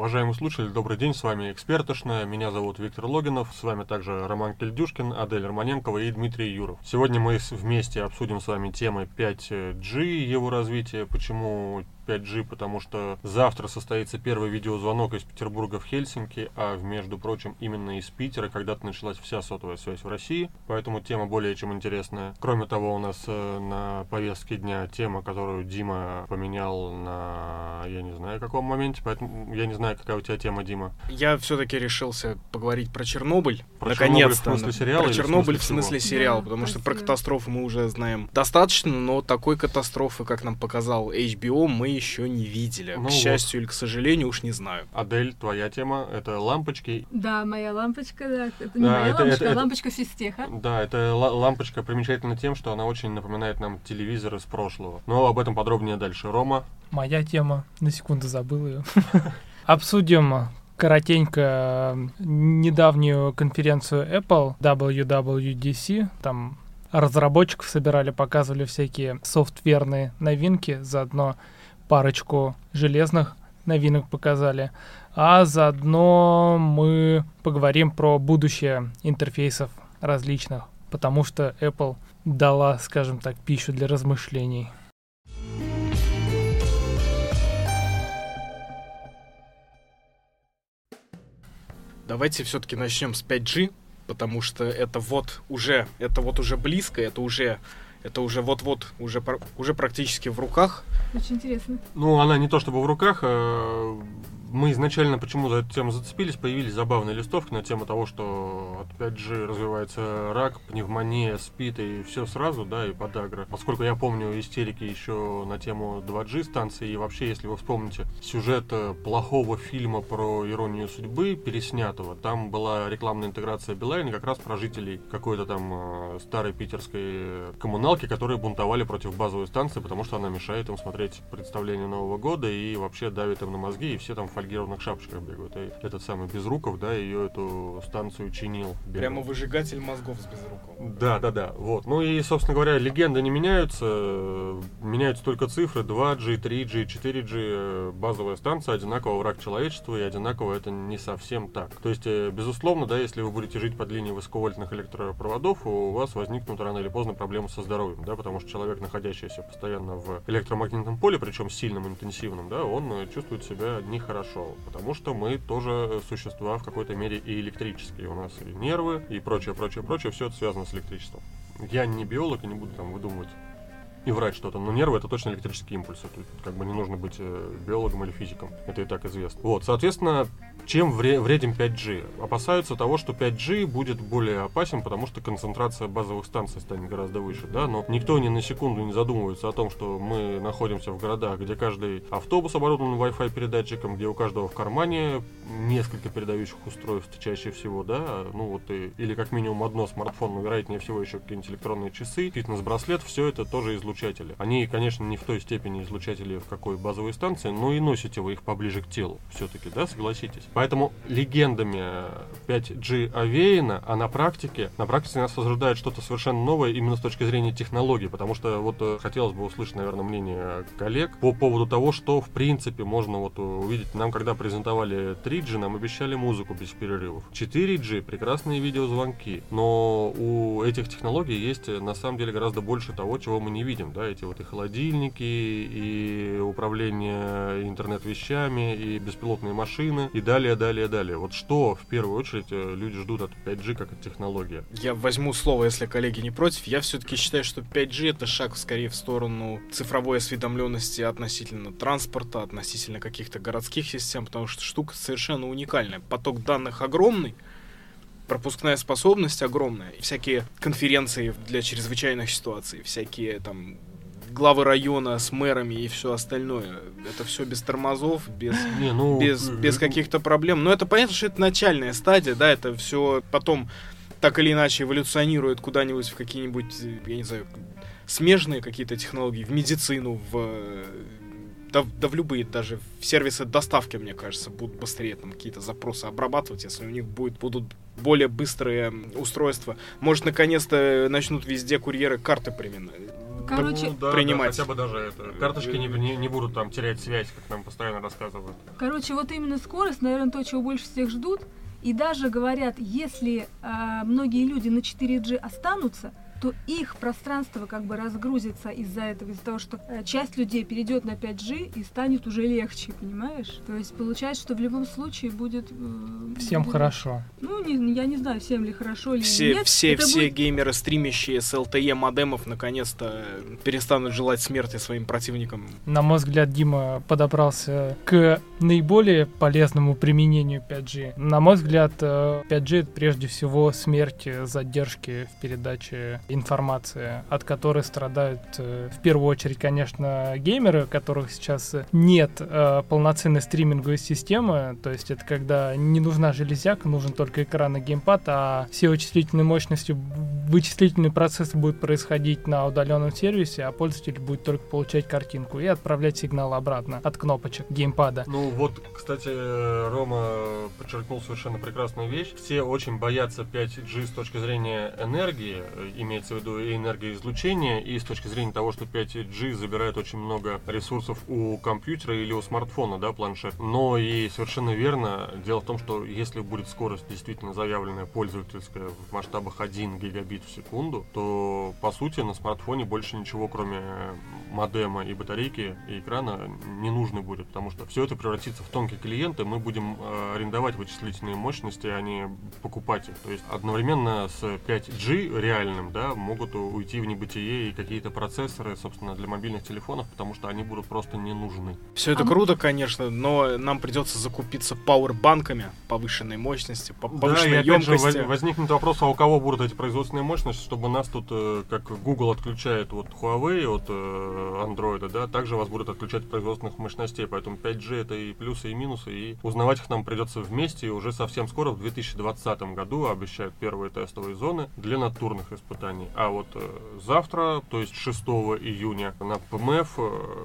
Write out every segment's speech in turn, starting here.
Уважаемые слушатели, добрый день, с вами Экспертошная, меня зовут Виктор Логинов, с вами также Роман Кельдюшкин, Адель Романенкова и Дмитрий Юров. Сегодня мы вместе обсудим с вами темы 5G, его развитие, почему 5G, потому что завтра состоится первый видеозвонок из Петербурга в Хельсинки, а, между прочим, именно из Питера когда-то началась вся сотовая связь в России, поэтому тема более чем интересная. Кроме того, у нас э, на повестке дня тема, которую Дима поменял на, я не знаю, каком моменте, поэтому я не знаю, какая у тебя тема, Дима. Я все-таки решился поговорить про Чернобыль. Про Наконец-то. Чернобыль в смысле сериала Про в Чернобыль в смысле смысле всего? сериала, Да, потому что про спасибо. катастрофу мы уже знаем достаточно, но такой катастрофы, как нам показал HBO, мы еще не видели. Ну к вот. счастью или к сожалению, уж не знаю. Адель, твоя тема — это лампочки. Да, моя лампочка, да. Это не Да, моя это- лампочка, это- а это- лампочка физтеха. Да, эта ла- лампочка примечательна тем, что она очень напоминает нам телевизор из прошлого. Но об этом подробнее дальше. Рома, Моя тема. На секунду забыл ее. Обсудим коротенько недавнюю конференцию Apple WWDC. Там разработчиков собирали, показывали всякие софтверные новинки, заодно парочку железных новинок показали. А заодно мы поговорим про будущее интерфейсов различных, потому что Apple дала, скажем так, пищу для размышлений. Давайте все-таки начнем с 5G, потому что это вот уже, это вот уже близко, это уже, это уже вот-вот, уже, уже практически в руках. Очень интересно. ну, она не то чтобы в руках, э, мы изначально почему за эту тему зацепились, появились забавные листовки на тему того, что от 5G развивается рак, пневмония, спид и все сразу, да, и подагра. Поскольку я помню истерики еще на тему 2G станции, и вообще, если вы вспомните сюжет э, плохого фильма про иронию судьбы, переснятого, там была рекламная интеграция Билайна как раз про жителей какой-то там э, старой питерской коммуналки, которые бунтовали против базовой станции, потому что она мешает им смотреть представление Нового года и вообще давит им на мозги, и все там фольгированных шапочках бегают. И этот самый Безруков, да, ее эту станцию чинил. бегал. Прямо выжигатель мозгов с безруком. Да, да, да. Вот. Ну и, собственно говоря, легенды не меняются. Меняются только цифры. 2G, 3G, 4G. э, Базовая станция одинаково враг человечества, и одинаково это не совсем так. То есть, э, безусловно, да, если вы будете жить под линией высоковольтных электропроводов, у вас возникнут рано или поздно проблемы со здоровьем, да, потому что человек, находящийся постоянно в электромагнитном поле, причем сильным, интенсивным, да, он э, чувствует себя нехорошо, потому что мы тоже существа в какой-то мере и электрические. У нас и нервы, и прочее, прочее, прочее, все это связано с электричеством. Я не биолог и не буду там выдумывать и врать что-то, но нервы это точно электрические импульсы. Тут как бы не нужно быть э, биологом или физиком, это и так известно. Вот, соответственно, чем вре- вреден 5G? Опасаются того, что 5G будет более опасен, потому что концентрация базовых станций станет гораздо выше, да, но никто ни на секунду не задумывается о том, что мы находимся в городах, где каждый автобус оборудован Wi-Fi передатчиком, где у каждого в кармане несколько передающих устройств чаще всего, да, ну вот и, или как минимум одно смартфон, но вероятнее всего еще какие-нибудь электронные часы, фитнес-браслет, все это тоже излучатели. Они, конечно, не в той степени излучатели, в какой базовой станции, но и носите вы их поближе к телу все-таки, да, согласитесь. Поэтому легендами 5G овеяно, а на практике, на практике нас возрождает что-то совершенно новое именно с точки зрения технологий, потому что вот э, хотелось бы услышать, наверное, мнение коллег по поводу того, что в принципе можно вот увидеть. Нам когда презентовали 3G, нам обещали музыку без перерывов. 4G, прекрасные видеозвонки, но у этих технологий есть э, на самом деле гораздо больше того, чего мы не видим, да, эти вот и холодильники, и управление интернет-вещами, и беспилотные машины, и далее, далее, далее. Вот что в первую очередь э, люди ждут от 5G как от технологии? Я возьму слово, если коллеги не против. Я все-таки считаю, что 5G это шаг скорее в сторону цифровой осведомленности относительно транспорта, относительно каких-то городских систем, потому что штука совершенно уникальная. Поток данных огромный, пропускная способность огромная. Всякие конференции для чрезвычайных ситуаций, всякие там главы района с мэрами и все остальное. Это все без тормозов, без Не, ну, без, э, без каких-то проблем. Но это понятно, что это начальная стадия, да, это все потом так или иначе эволюционирует куда-нибудь в какие-нибудь, э, я не знаю, смежные какие-то технологии, в медицину, в э, да, в- да в любые даже в сервисы доставки, мне кажется, будут быстрее там какие-то запросы обрабатывать, если у них будет, будут более быстрые устройства. Может, наконец-то начнут везде курьеры карты примена- Короче, Ну да, принимать. да, хотя бы даже это. Карточки не, не, не будут там терять связь, как нам постоянно рассказывают. Короче, вот именно скорость, наверное, то, чего больше всех ждут. И даже говорят, если а, многие люди на 4G останутся, то их пространство как бы разгрузится из-за этого, из-за того, что э, часть людей перейдет на 5G и станет уже легче, понимаешь? То есть получается, что в любом случае будет... э, Всем будет- хорошо. Ну, не- я не знаю, всем ли хорошо или Все, нет. все, Это все будет- геймеры, стримящие с LTE модемов, наконец-то перестанут желать смерти своим противникам. На мой взгляд, Дима подобрался к наиболее полезному применению 5G. На мой взгляд, э, 5G это прежде всего смерть э, задержки в передаче информации, от которой страдают э, в первую очередь, конечно, геймеры, у которых сейчас нет э, полноценной стриминговой системы, то есть это когда не нужна железяка, нужен только экран и геймпад, а все вычислительные мощности, вычислительный процесс будет происходить на удаленном сервисе, а пользователь будет только получать картинку и отправлять сигнал обратно от кнопочек геймпада. Ну вот, кстати, Рома подчеркнул совершенно прекрасную вещь. Все очень боятся 5G с точки зрения энергии, имеется в виду и энергоизлучения, и с точки зрения того, что 5G забирает очень много ресурсов у компьютера или у смартфона, да, планшет. Но и совершенно верно, дело в том, что если будет скорость действительно заявленная пользовательская в масштабах 1 гигабит в секунду, то по сути на смартфоне больше ничего, кроме модема и батарейки и экрана, не нужно будет, потому что все это превратится в тонкий клиент, и мы будем э, арендовать вычислительные мощности, а не покупать их. То есть одновременно с 5G реальным, да, могут уйти в небытие и какие-то процессоры, собственно, для мобильных телефонов, потому что они будут просто не нужны. Все это А круто, конечно, но нам придется закупиться пауэрбанками повышенной мощности, Да, повышенной опять же емкости. воз- возникнет вопрос, а у кого будут эти производственные мощности, чтобы нас тут, э, как Google отключает от Huawei, от э, Android, да, также вас будут отключать от производственных мощностей, поэтому 5G это и плюсы, и минусы, и узнавать их нам придется вместе, и уже совсем скоро, в 2020 году, обещают первые тестовые зоны для натурных испытаний. А вот э, завтра, то есть 6 июня, на ПМФ,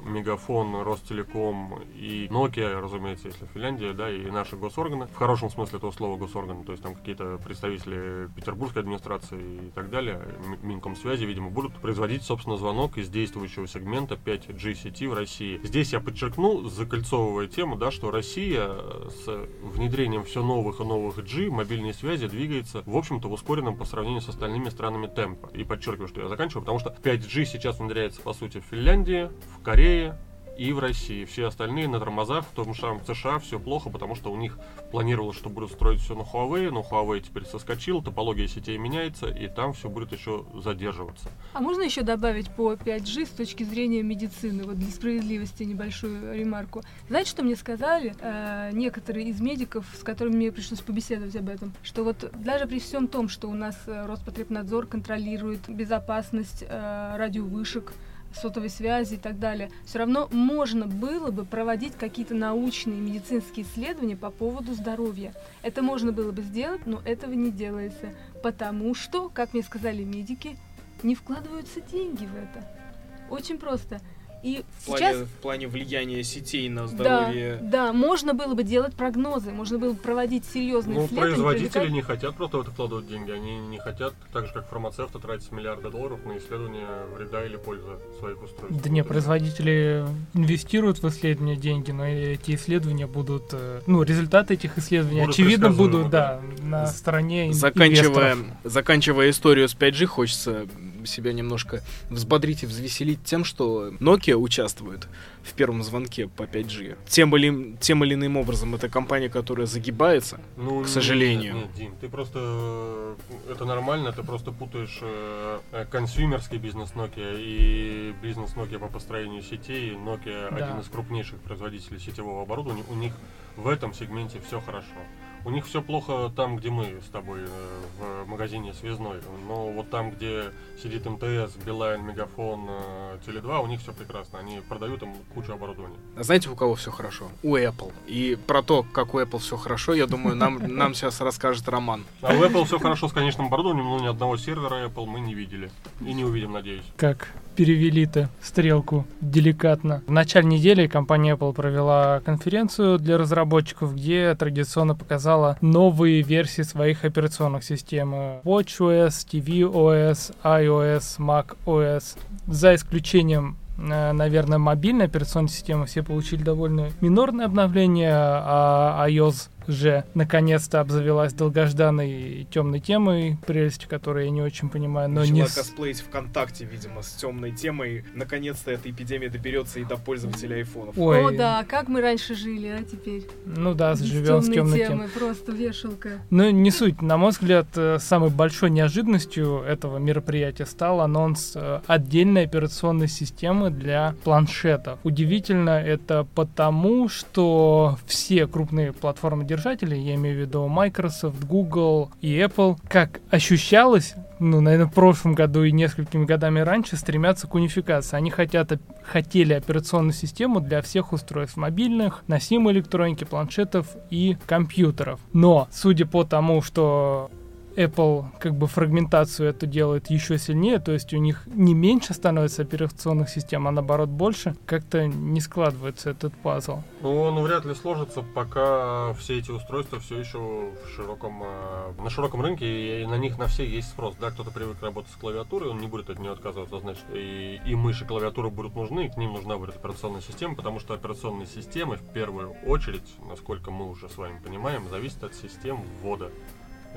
Мегафон, Ростелеком и Nokia, разумеется, если Финляндия, да, и наши госорганы, в хорошем смысле этого слова госорганы, то есть там какие-то представители Петербургской администрации и так далее, Минкомсвязи, видимо, будут производить, собственно, звонок из действующего сегмента 5G сети в России. Здесь я подчеркну, закольцовывая тему, да, что Россия э, с внедрением все новых и новых G мобильной связи двигается, в общем-то, в ускоренном по сравнению с остальными странами темпа. И подчеркиваю, что я заканчиваю, потому что 5G сейчас внедряется, по сути, в Финляндии, в Корее, и в России. Все остальные на тормозах, в том же самом США все плохо, потому что у них планировалось, что будут строить все на Huawei, но Huawei теперь соскочил, топология сетей меняется, и там все будет еще задерживаться. А можно еще добавить по 5G с точки зрения медицины, вот для справедливости небольшую ремарку. Знаете, что мне сказали э, некоторые из медиков, с которыми мне пришлось побеседовать об этом, что вот даже при всем том, что у нас э, Роспотребнадзор контролирует безопасность э, радиовышек, сотовой связи и так далее, все равно можно было бы проводить какие-то научные медицинские исследования по поводу здоровья. Это можно было бы сделать, но этого не делается, потому что, как мне сказали медики, не вкладываются деньги в это. Очень просто. И В плане, сейчас... в плане влияния сетей на Да, здоровье. да, можно было бы делать прогнозы, можно было бы проводить серьезные Ну, исследования. производители привлекать- не хотят просто в это вкладывать деньги. Они не хотят, так же как фармацевты, тратить миллиарды долларов на исследование вреда или пользы своих устройств. Да не, производители инвестируют в исследования деньги, но эти исследования будут... э, Ну, результаты этих исследований, Будут очевидно, будут, да, на стороне Заканчивая, инвесторов. заканчивая историю с 5G, хочется себя немножко взбодрить и взвеселить тем, что Nokia участвует в первом звонке по 5G. Тем или, тем или иным образом, это компания, которая загибается. Ну, к сожалению. Нет, нет, Дим, ты просто... э, Это нормально, ты просто путаешь э, консюмерский бизнес Nokia и бизнес Nokia по построению сетей. Nokia Да. один из крупнейших производителей сетевого оборудования. У них в этом сегменте все хорошо. У них все плохо там, где мы с тобой э, в магазине связной. Но вот там, где сидит МТС, Билайн, Мегафон, э, Теле2, у них все прекрасно. Они продают им кучу оборудования. А знаете, у кого все хорошо? У Apple. И про то, как у Apple все хорошо, я думаю, нам, нам сейчас расскажет Роман. А у Apple все хорошо с конечным оборудованием, но ни одного сервера Apple мы не видели. И не увидим, надеюсь. как перевели-то стрелку деликатно. В начале недели компания Apple провела конференцию для разработчиков, где традиционно показала выпускала новые версии своих операционных систем. WatchOS, tvOS, iOS, macOS. За исключением э, наверное, мобильной операционной системы все получили довольно минорное обновление, а iOS же наконец-то обзавелась долгожданной темной темой, прелесть которой я не очень понимаю, но Начала не... косплеить ВКонтакте, видимо, с темной темой. Наконец-то эта эпидемия доберется и до пользователей айфонов. Ой, О, да, как мы раньше жили, а теперь? ну да, живем с темной темы, темой. просто вешалка. Ну, не суть. На мой взгляд, э, самой большой неожиданностью этого мероприятия стал анонс э, отдельной операционной системы для планшетов. Удивительно это потому, что все крупные платформы-держатели, я имею в виду Microsoft, Google и Apple, как ощущалось, ну, наверное, в прошлом году и несколькими годами раньше, стремятся к унификации. Они хотят, хотели операционную систему для всех устройств мобильных, носимой электроники, планшетов и компьютеров. Но, судя по тому, что Apple как бы фрагментацию эту делает еще сильнее, то есть у них не меньше становится операционных систем, а наоборот больше, как-то не складывается этот пазл. Ну, он вряд ли сложится, пока все эти устройства все еще в широком, э, на широком рынке, и на них на все есть спрос. Да, кто-то привык работать с клавиатурой, он не будет от нее отказываться, значит, и, и мыши, и клавиатура будут нужны, и к ним нужна будет операционная система, потому что операционные системы, в первую очередь, насколько мы уже с вами понимаем, зависят от систем ввода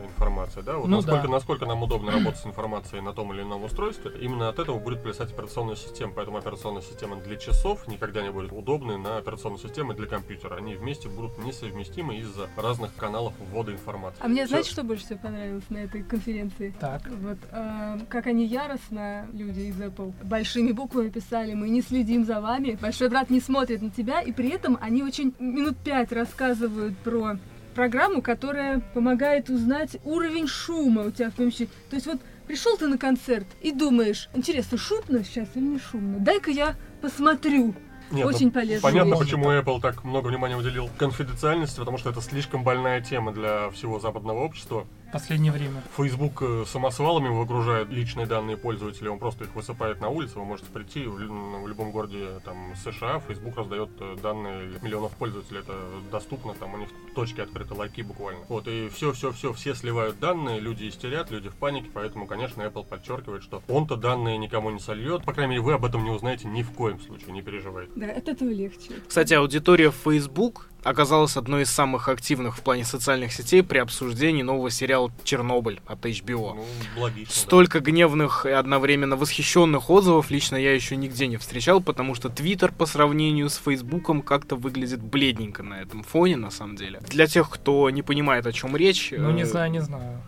информации, да? Вот Ну насколько, да. насколько нам удобно работать с информацией на том или ином устройстве, именно от этого будет плясать операционная система. Поэтому операционная система для часов никогда не будет удобной на операционной системе для компьютера. Они вместе будут несовместимы из-за разных каналов ввода информации. А мне Всё. знаете, что больше всего понравилось на этой конференции? Так. Вот э, как они яростно, люди из Apple, большими буквами писали, мы не следим за вами, большой брат не смотрит на тебя, и при этом они очень минут пять рассказывают про программу, которая помогает узнать уровень шума у тебя в помещении. То есть вот пришел ты на концерт и думаешь, интересно, шумно сейчас или не шумно? Дай-ка я посмотрю. Нет, ну, Очень полезная Понятно, вещь. почему Apple так много внимания уделил конфиденциальности, потому что это слишком больная тема для всего западного общества. В последнее время. Facebook э, самосвалами выгружает личные данные пользователей, он просто их высыпает на улицу, вы можете прийти в, ну, в любом городе там, США, Facebook раздает э, данные миллионов пользователей, это доступно, там у них точки открыты, лайки буквально. Вот, и все-все-все, все сливают данные, люди истерят, люди в панике, поэтому, конечно, Apple подчеркивает, что он-то данные никому не сольет, по крайней мере, вы об этом не узнаете ни в коем случае, не переживайте. Да, от этого легче. Кстати, аудитория Facebook оказалась одной из самых активных в плане социальных сетей при обсуждении нового сериала «Чернобыль» от HBO. Ну, логично. да. Столько гневных и одновременно восхищенных отзывов лично я еще нигде не встречал, потому что Твиттер по сравнению с Фейсбуком как-то выглядит бледненько на этом фоне, на самом деле. Для тех, кто не понимает, о чем речь... Ну, не э, знаю, не знаю.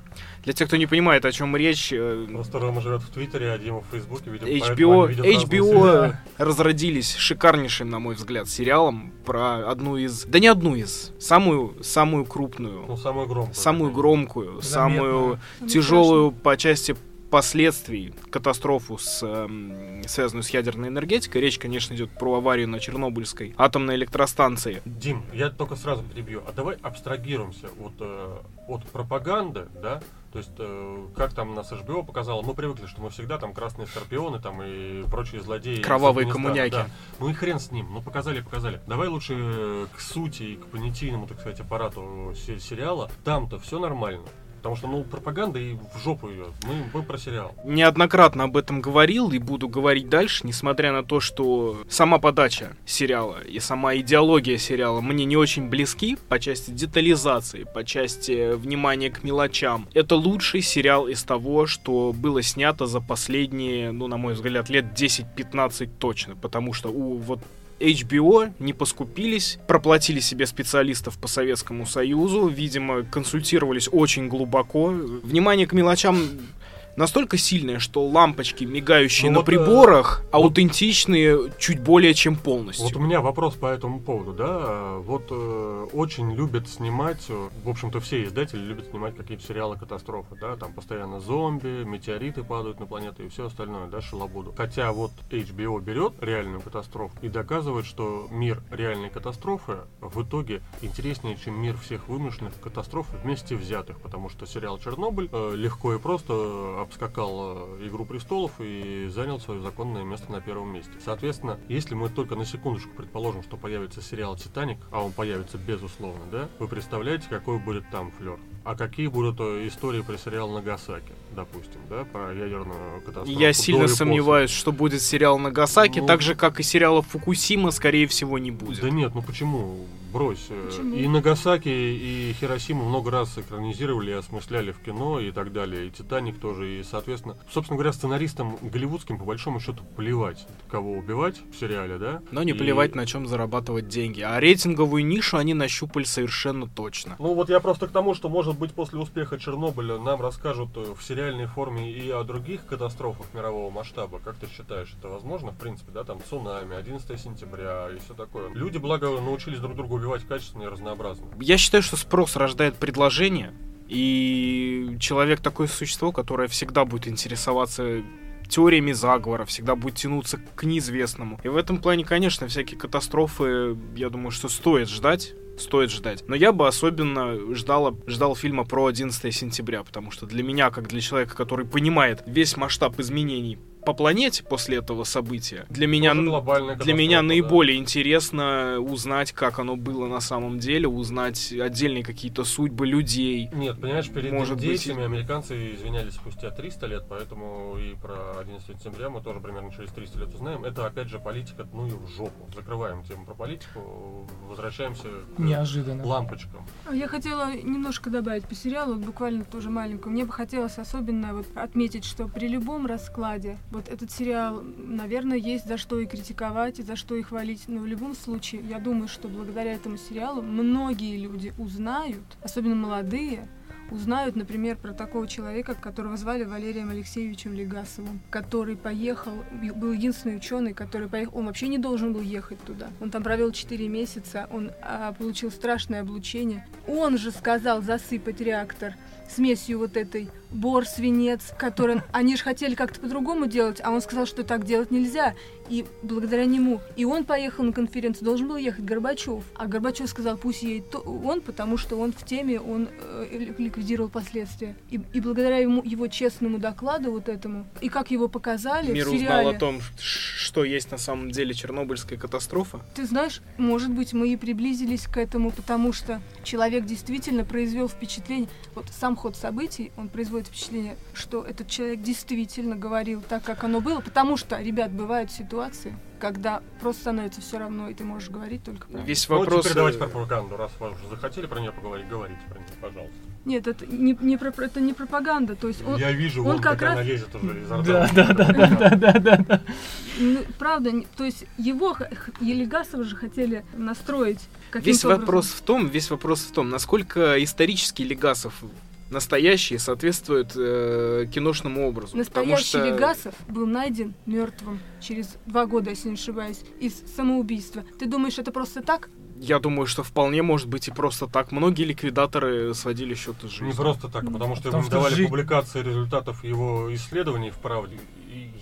Для тех, кто не понимает, о чем речь, э, Просто Рома живет в Твиттере, а Дима в Фейсбуке, видимо, HBO, HBO разродились шикарнейшим, на мой взгляд, сериалом про одну из... Да не одну из, самую, самую крупную, Ну, самую громкую. самую громкую, самую Самое тяжелую по части последствий катастрофу, с, эм, связанную с ядерной энергетикой. Речь, конечно, идет про аварию на Чернобыльской атомной электростанции. Дим, я только сразу перебью. А давай абстрагируемся от, э, от пропаганды, да? То есть, э, как там нас HBO показало, мы привыкли, что мы всегда там красные скорпионы там и прочие злодеи. Кровавые коммуняки. да. Ну и хрен с ним, ну показали, показали. Давай лучше э, к сути и к понятийному, так сказать, аппарату се- сериала. Там-то все нормально. Потому что, ну, пропаганда и в жопу ее. Мы, мы про сериал. Неоднократно об этом говорил и буду говорить дальше, несмотря на то, что сама подача сериала и сама идеология сериала мне не очень близки по части детализации, по части внимания к мелочам. Это лучший сериал из того, что было снято за последние, ну, на мой взгляд, лет 10-15 точно, потому что у вот HBO не поскупились, проплатили себе специалистов по Советскому Союзу, видимо, консультировались очень глубоко. Внимание к мелочам настолько сильное, что лампочки, мигающие Ну на вот, э, приборах, аутентичные чуть более чем полностью. Вот у меня вопрос по этому поводу, да. Вот э, очень любят снимать, э, в общем-то, все издатели любят снимать какие-то сериалы катастрофы, да, там постоянно зомби, метеориты падают на планеты и все остальное, да, шалобуду. Хотя вот HBO берет реальную катастрофу и доказывает, что мир реальной катастрофы в итоге интереснее, чем мир всех вымышленных катастроф вместе взятых, потому что сериал Чернобыль э, легко и просто обскакал э, «Игру престолов» и занял свое законное место на первом месте. Соответственно, если мы только на секундочку предположим, что появится сериал «Титаник», а он появится безусловно, да, вы представляете, какой будет там флер? А какие будут э, истории при сериале «Нагасаки», допустим, да, про ядерную катастрофу? Я сильно и после? сомневаюсь, что будет сериал Нагасаки, Ну. так же, как и сериала Фукусима, скорее всего, не будет. Да нет, ну почему? Брось. э, Почему? И Нагасаки, и Хиросиму много раз экранизировали, осмысляли в кино и так далее. И Титаник тоже. И, соответственно, собственно говоря, сценаристам голливудским по большому счету плевать, кого убивать в сериале, да? Но не И- плевать, на чем зарабатывать деньги. А рейтинговую нишу они нащупали совершенно точно. Ну вот я просто к тому, что может быть после успеха Чернобыля нам расскажут э, в сериальной форме и о других катастрофах мирового масштаба. Как ты считаешь, это возможно, в принципе, да, там цунами, 11 сентября и все такое. Люди, благо, научились друг друга убивать качественно и разнообразно. Я считаю, что спрос рождает предложение, и человек такое существо, которое всегда будет интересоваться теориями заговора, всегда будет тянуться к неизвестному. И в этом плане, конечно, всякие катастрофы, я думаю, что стоит ждать. Стоит ждать. Но я бы особенно ждала, ждал фильма про 11 сентября, потому что для меня, как для человека, который понимает весь масштаб изменений по планете после этого события, для меня, для меня катастрофа, да. наиболее интересно узнать, как оно было на самом деле, узнать отдельные какие-то судьбы людей. Нет, понимаешь, перед Может быть, индейцами американцы извинялись спустя 300 лет, поэтому и про 11 сентября мы тоже примерно через 300 лет узнаем. Это, опять же, политика, ну и в жопу. Закрываем тему про политику, возвращаемся к Неожиданно. лампочкам. А Я хотела немножко добавить по сериалу, вот буквально тоже маленькую. Мне бы хотелось особенно вот отметить, что при любом раскладе вот этот сериал, наверное, есть за что и критиковать, и за что и хвалить. Но в любом случае, я думаю, что благодаря этому сериалу многие люди узнают, особенно молодые, узнают, например, про такого человека, которого звали Валерием Алексеевичем Легасовым, который поехал, был единственный ученый, который поехал, он вообще не должен был ехать туда. Он там провел 4 месяца, он а, получил страшное облучение. Он же сказал засыпать реактор смесью вот этой бор, свинец, который они же хотели как-то по-другому делать, а он сказал, что так делать нельзя. И благодаря нему. И он поехал на конференцию, должен был ехать Горбачев. А Горбачев сказал, пусть едет он, потому что он в теме, он э, ли- ликвидировал последствия. И, и благодаря ему, его честному докладу вот этому, и как его показали Мир в узнал сериале, о том, что есть на самом деле Чернобыльская катастрофа. ты знаешь, может быть, мы и приблизились к этому, потому что человек действительно произвел впечатление, вот сам ход событий, он производит впечатление, что этот человек действительно говорил так, как оно было, потому что, ребят, бывают ситуации, когда просто становится все равно, и ты можешь говорить только правду. Весь Ну, вопрос... теперь давайте э, про пропаганду. Раз вы уже захотели про нее поговорить, говорите про нее, пожалуйста. Нет, это не, не про- это не пропаганда, то есть он, Я вижу, он вон, как как она раз- лезет уже изо рта. Да, да, да, да, да, да, да, да. ну, правда, то есть его, Елегасова же хотели настроить Весь образом. вопрос в том, весь вопрос в том, насколько исторический Легасов настоящий соответствует э, киношному образу. Настоящий что Легасов был найден мертвым через два года, если не ошибаюсь, из самоубийства. Ты думаешь, это просто так? Я думаю, что вполне может быть и просто так. Многие ликвидаторы сводили счеты с Не просто так, потому что потому что давали жить- публикации результатов его исследований в правде.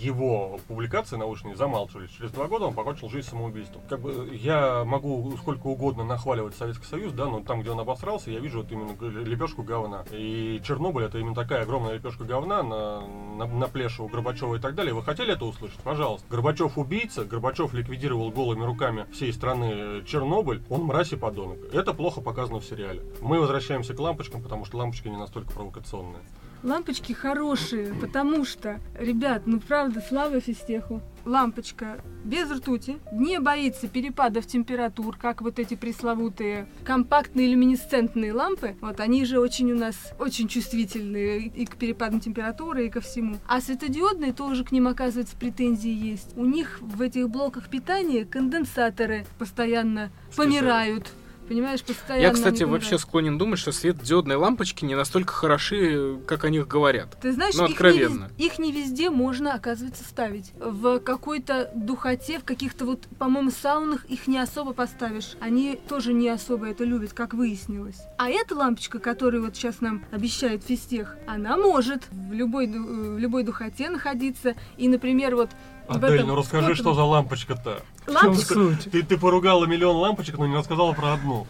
Его публикации научные замалчивались. Через два года он покончил жизнь самоубийством. Как бы я могу сколько угодно нахваливать Советский Союз, да, но там, где он обосрался, я вижу вот именно лепешку говна. И Чернобыль это именно такая огромная лепешка говна на, на, на плеше у Горбачева и так далее. Вы хотели это услышать? Пожалуйста. Горбачев убийца, Горбачев ликвидировал голыми руками всей страны Чернобыль, он мразь и подонок. Это плохо показано в сериале. Мы возвращаемся к лампочкам, потому что лампочки не настолько провокационные. Лампочки хорошие, потому что, ребят, ну правда, слава физтеху. Лампочка без ртути, не боится перепадов температур, как вот эти пресловутые компактные люминесцентные лампы. Вот они же очень у нас очень чувствительные и к перепадам температуры, и ко всему. А светодиодные тоже к ним, оказывается, претензии есть. У них в этих блоках питания конденсаторы постоянно помирают. Понимаешь, постоянно. Я, кстати, вообще склонен думать, что светодиодные лампочки не настолько хороши, как о них говорят. Ты знаешь, Ну, их, не откровенно. вез- их не везде можно, оказывается, ставить. В какой-то духоте, в каких-то вот, по-моему, саунах их не особо поставишь. Они тоже не особо это любят, как выяснилось. А эта лампочка, которую вот сейчас нам обещает физтех, она может в любой, ду- в любой духоте находиться. И, например, вот Адель, этом ну расскажи, что за лампочка-то? Лампочка. суть? Ты, ты поругала миллион лампочек, но не рассказала про одну.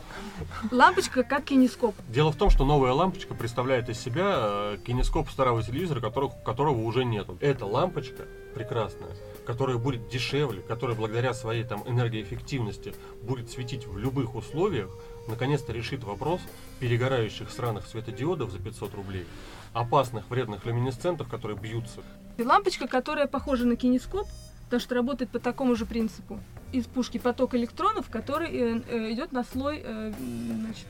Лампочка как кинескоп. Дело в том, что новая лампочка представляет из себя э, кинескоп старого телевизора, которого, которого уже нету. Эта лампочка прекрасная, которая будет дешевле, которая благодаря своей там энергоэффективности будет светить в любых условиях, наконец-то решит вопрос перегорающих сраных светодиодов за 500 рублей, опасных вредных люминесцентов, которые бьются. И лампочка, которая похожа на кинескоп, потому что работает по такому же принципу. Из пушки поток электронов, который э, э, идет на слой э, значит,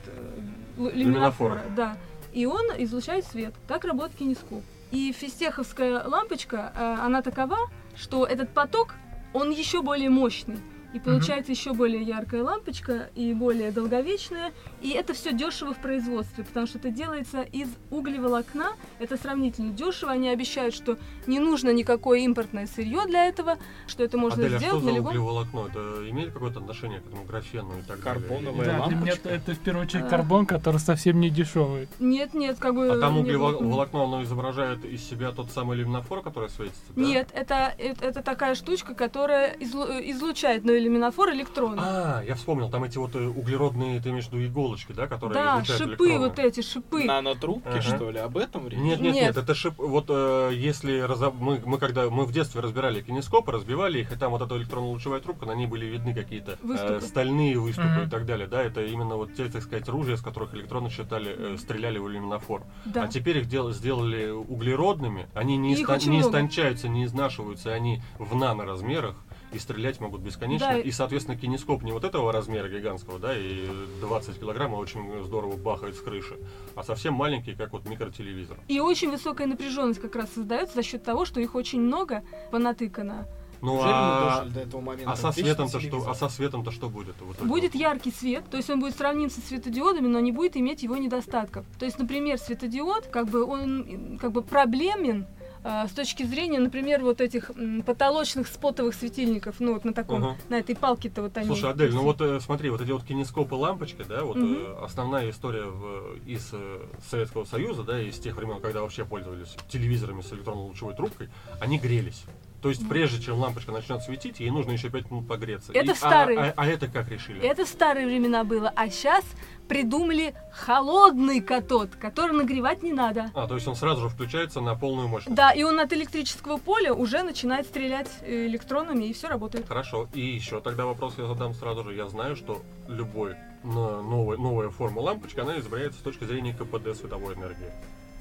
люминофора. Люминофора. Да. И он излучает свет. Так работает кинескоп. И фистеховская лампочка, она такова, что этот поток, он еще более мощный. И получается еще более яркая лампочка и более долговечная. И это все дешево в производстве, потому что это делается из углеволокна. Это сравнительно дешево. Они обещают, что не нужно никакое импортное сырье для этого, что это можно Адель, а что сделать за на любом. углеволокно? Это имеет какое-то отношение к этому графену и так Карбоновая далее? Да, меня лампочка. это в первую очередь А. карбон, который совсем не дешевый. Нет, нет, как бы. А там нет, углеволокно, оно изображает из себя тот самый люминофор, который светится, да? Нет, это, это, это такая штучка, которая излу- излучает на иллюминофор электроны. А, я вспомнил, там эти вот э, углеродные, ты имеешь в виду иголочки, да, которые да, шипы электроны? вот эти, шипы. Нанотрубки, Ага. что ли? Об этом речь? Нет, нет, Нет. нет, это шип. Вот э, если разоб- мы, мы когда мы в детстве разбирали кинескопы, разбивали их, и там вот эта электронно-лучевая трубка, на ней были видны какие-то э, стальные выступы Мгм. и так далее, да, это именно вот те, так сказать, ружья, с которых электроны считали, э, стреляли в люминофор. Да. А теперь их дел- сделали углеродными, они не, истон- не много. истончаются, не изнашиваются, они в наноразмерах и стрелять могут бесконечно. Да, И, соответственно, кинескоп не вот этого размера гигантского, да, и 20 килограмм очень здорово бахает с крыши, а совсем маленький, как вот микротелевизор. И очень высокая напряженность как раз создается за счет того, что их очень много понатыкано. Ну а, дожили до этого момента? а со светом-то что? А со светом-то что будет? в итоге? Будет яркий свет, то есть он будет сравним со светодиодами, но не будет иметь его недостатков. То есть, например, светодиод, как бы он как бы проблемен с точки зрения, например, вот этих потолочных спотовых светильников, ну вот на таком, Ага. на этой палке-то вот они. Слушай, Адель, ну вот э, смотри, вот эти вот кинескопы лампочки, да, вот э, основная история в- из э, Советского Союза, да, из тех времен, когда вообще пользовались телевизорами с электронно-лучевой трубкой, они грелись. То есть, прежде чем лампочка начнет светить, ей нужно еще 5 минут погреться. Это И- а- старый. А, а это как решили? Это старые времена было, а сейчас придумали холодный катод, который нагревать не надо. А, то есть он сразу же включается на полную мощность. Да, и он от электрического поля уже начинает стрелять э, электронами, и все работает. Хорошо. И еще тогда вопрос я задам сразу же. Я знаю, что любой новая, новая форма лампочки, она измеряется с точки зрения КПД световой энергии.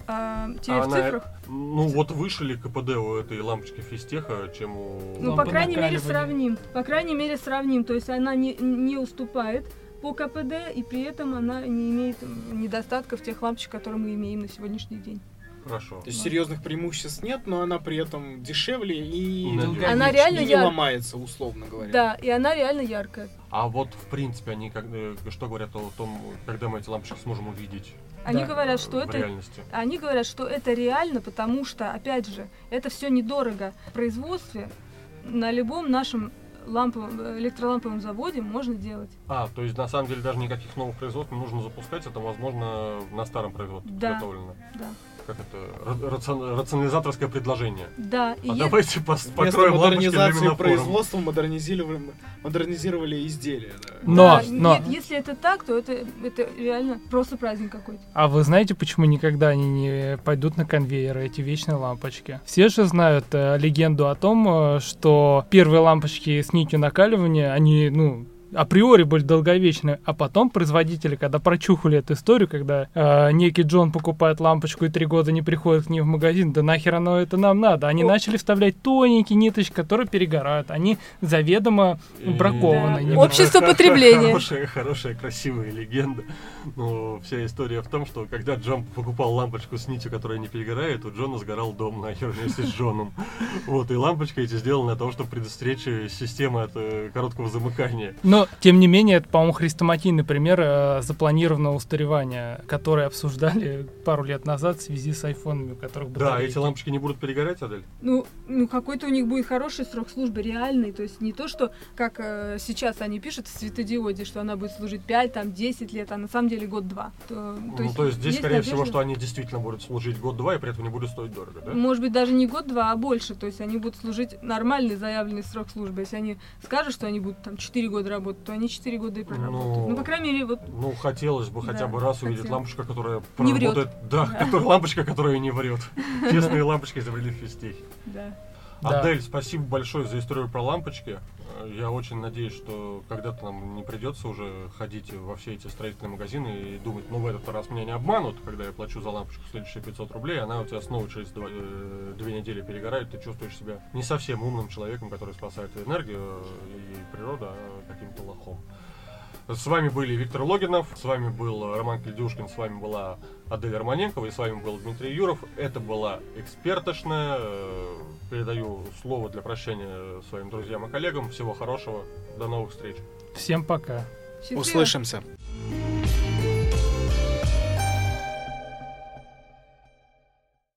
А, теперь А в она- цифрах. Ну, вот выше ли КПД у этой лампочки физтеха, чем у... Ну, по крайней мере, сравним. По крайней мере, сравним. То есть она не, не уступает по КПД, и при этом она не имеет недостатков тех лампочек, которые мы имеем на сегодняшний день. Хорошо. То есть серьезных преимуществ нет, но она при этом дешевле и. Она реально и не яр- ломается, условно говоря. Да, и она реально яркая. А вот, в принципе, они как, э, что говорят о том, когда мы эти лампочки сможем увидеть Они Да. говорят, что это реальности? Они говорят, что это реально, потому что, опять же, это все недорого. В производстве на любом нашем ламповом, электроламповом заводе можно делать. А, то есть, на самом деле, даже никаких новых производств не нужно запускать, это, возможно, на старом производстве Да. подготовлено. Да. Как это? ра- рацион- рационализаторское предложение. Да, и А е- давайте пос- Вместо покроем лампочки модернизации люминофором. производства модернизировали, модернизировали изделия. да. Но, да, но. нет, если это так, то это, это реально просто праздник какой-то. А вы знаете, почему никогда они не пойдут на конвейеры, эти вечные лампочки? Все же знают э, легенду о том, э, что первые лампочки с нитью накаливания, они, ну, априори были долговечны, а потом производители, когда прочухали эту историю, когда э, некий Джон покупает лампочку и три года не приходит к ним в магазин, да нахер оно это нам надо? Они О. начали вставлять тоненькие ниточки, которые перегорают. Они заведомо И- бракованы. Да. Общество потребления. Хорошая, хорошая, красивая легенда. Но вся история в том, что когда Джон покупал лампочку с нитью, которая не перегорает, у Джона сгорал дом нахер вместе с Джоном. Вот, и лампочка эти сделана для того, чтобы предостеречь систему от э, короткого замыкания. Но, тем не менее, это, по-моему, хрестоматийный пример э, запланированного устаревания, который обсуждали пару лет назад в связи с айфонами, у которых Да, батарейки. эти лампочки не будут перегорать, Адель? Ну, ну какой-то у них будет хороший срок службы, реальный. То есть не то, что, как э, сейчас они пишут в светодиоде, что она будет служить 5, там, 10 лет, а на самом деле год-два. То, ну, то есть здесь, есть скорее всего, надежда. что они действительно будут служить год-два и при этом не будут стоить дорого, да? Может быть, даже не год-два, а больше. То есть они будут служить нормальный заявленный срок службы. Если они скажут, что они будут там 4 года работать, работают, то они 4 года и проработают. Ну, Ну, по крайней мере, вот Ну, хотелось бы хотя Да, бы раз увидеть лампочку, которая Не врет. проработает. Да, которая- лампочка, которая не врет. Честные лампочки изобрели в физтехе. да. Да. Адель, спасибо большое за историю про лампочки. Я очень надеюсь, что когда-то нам не придется уже ходить во все эти строительные магазины и думать, ну в этот раз меня не обманут, когда я плачу за лампочку следующие 500 рублей, она у тебя снова через два- э, две недели перегорает, ты чувствуешь себя не совсем умным человеком, который спасает энергию и природу, а каким-то лохом. С вами были Виктор Логинов, с вами был Роман Кледюшкин, с вами была Адель Романенкова и с вами был Дмитрий Юров. Это была экспертошная. Э, Передаю слово для прощания своим друзьям и коллегам. Всего хорошего. До новых встреч. Всем пока. Счастливо. Услышимся.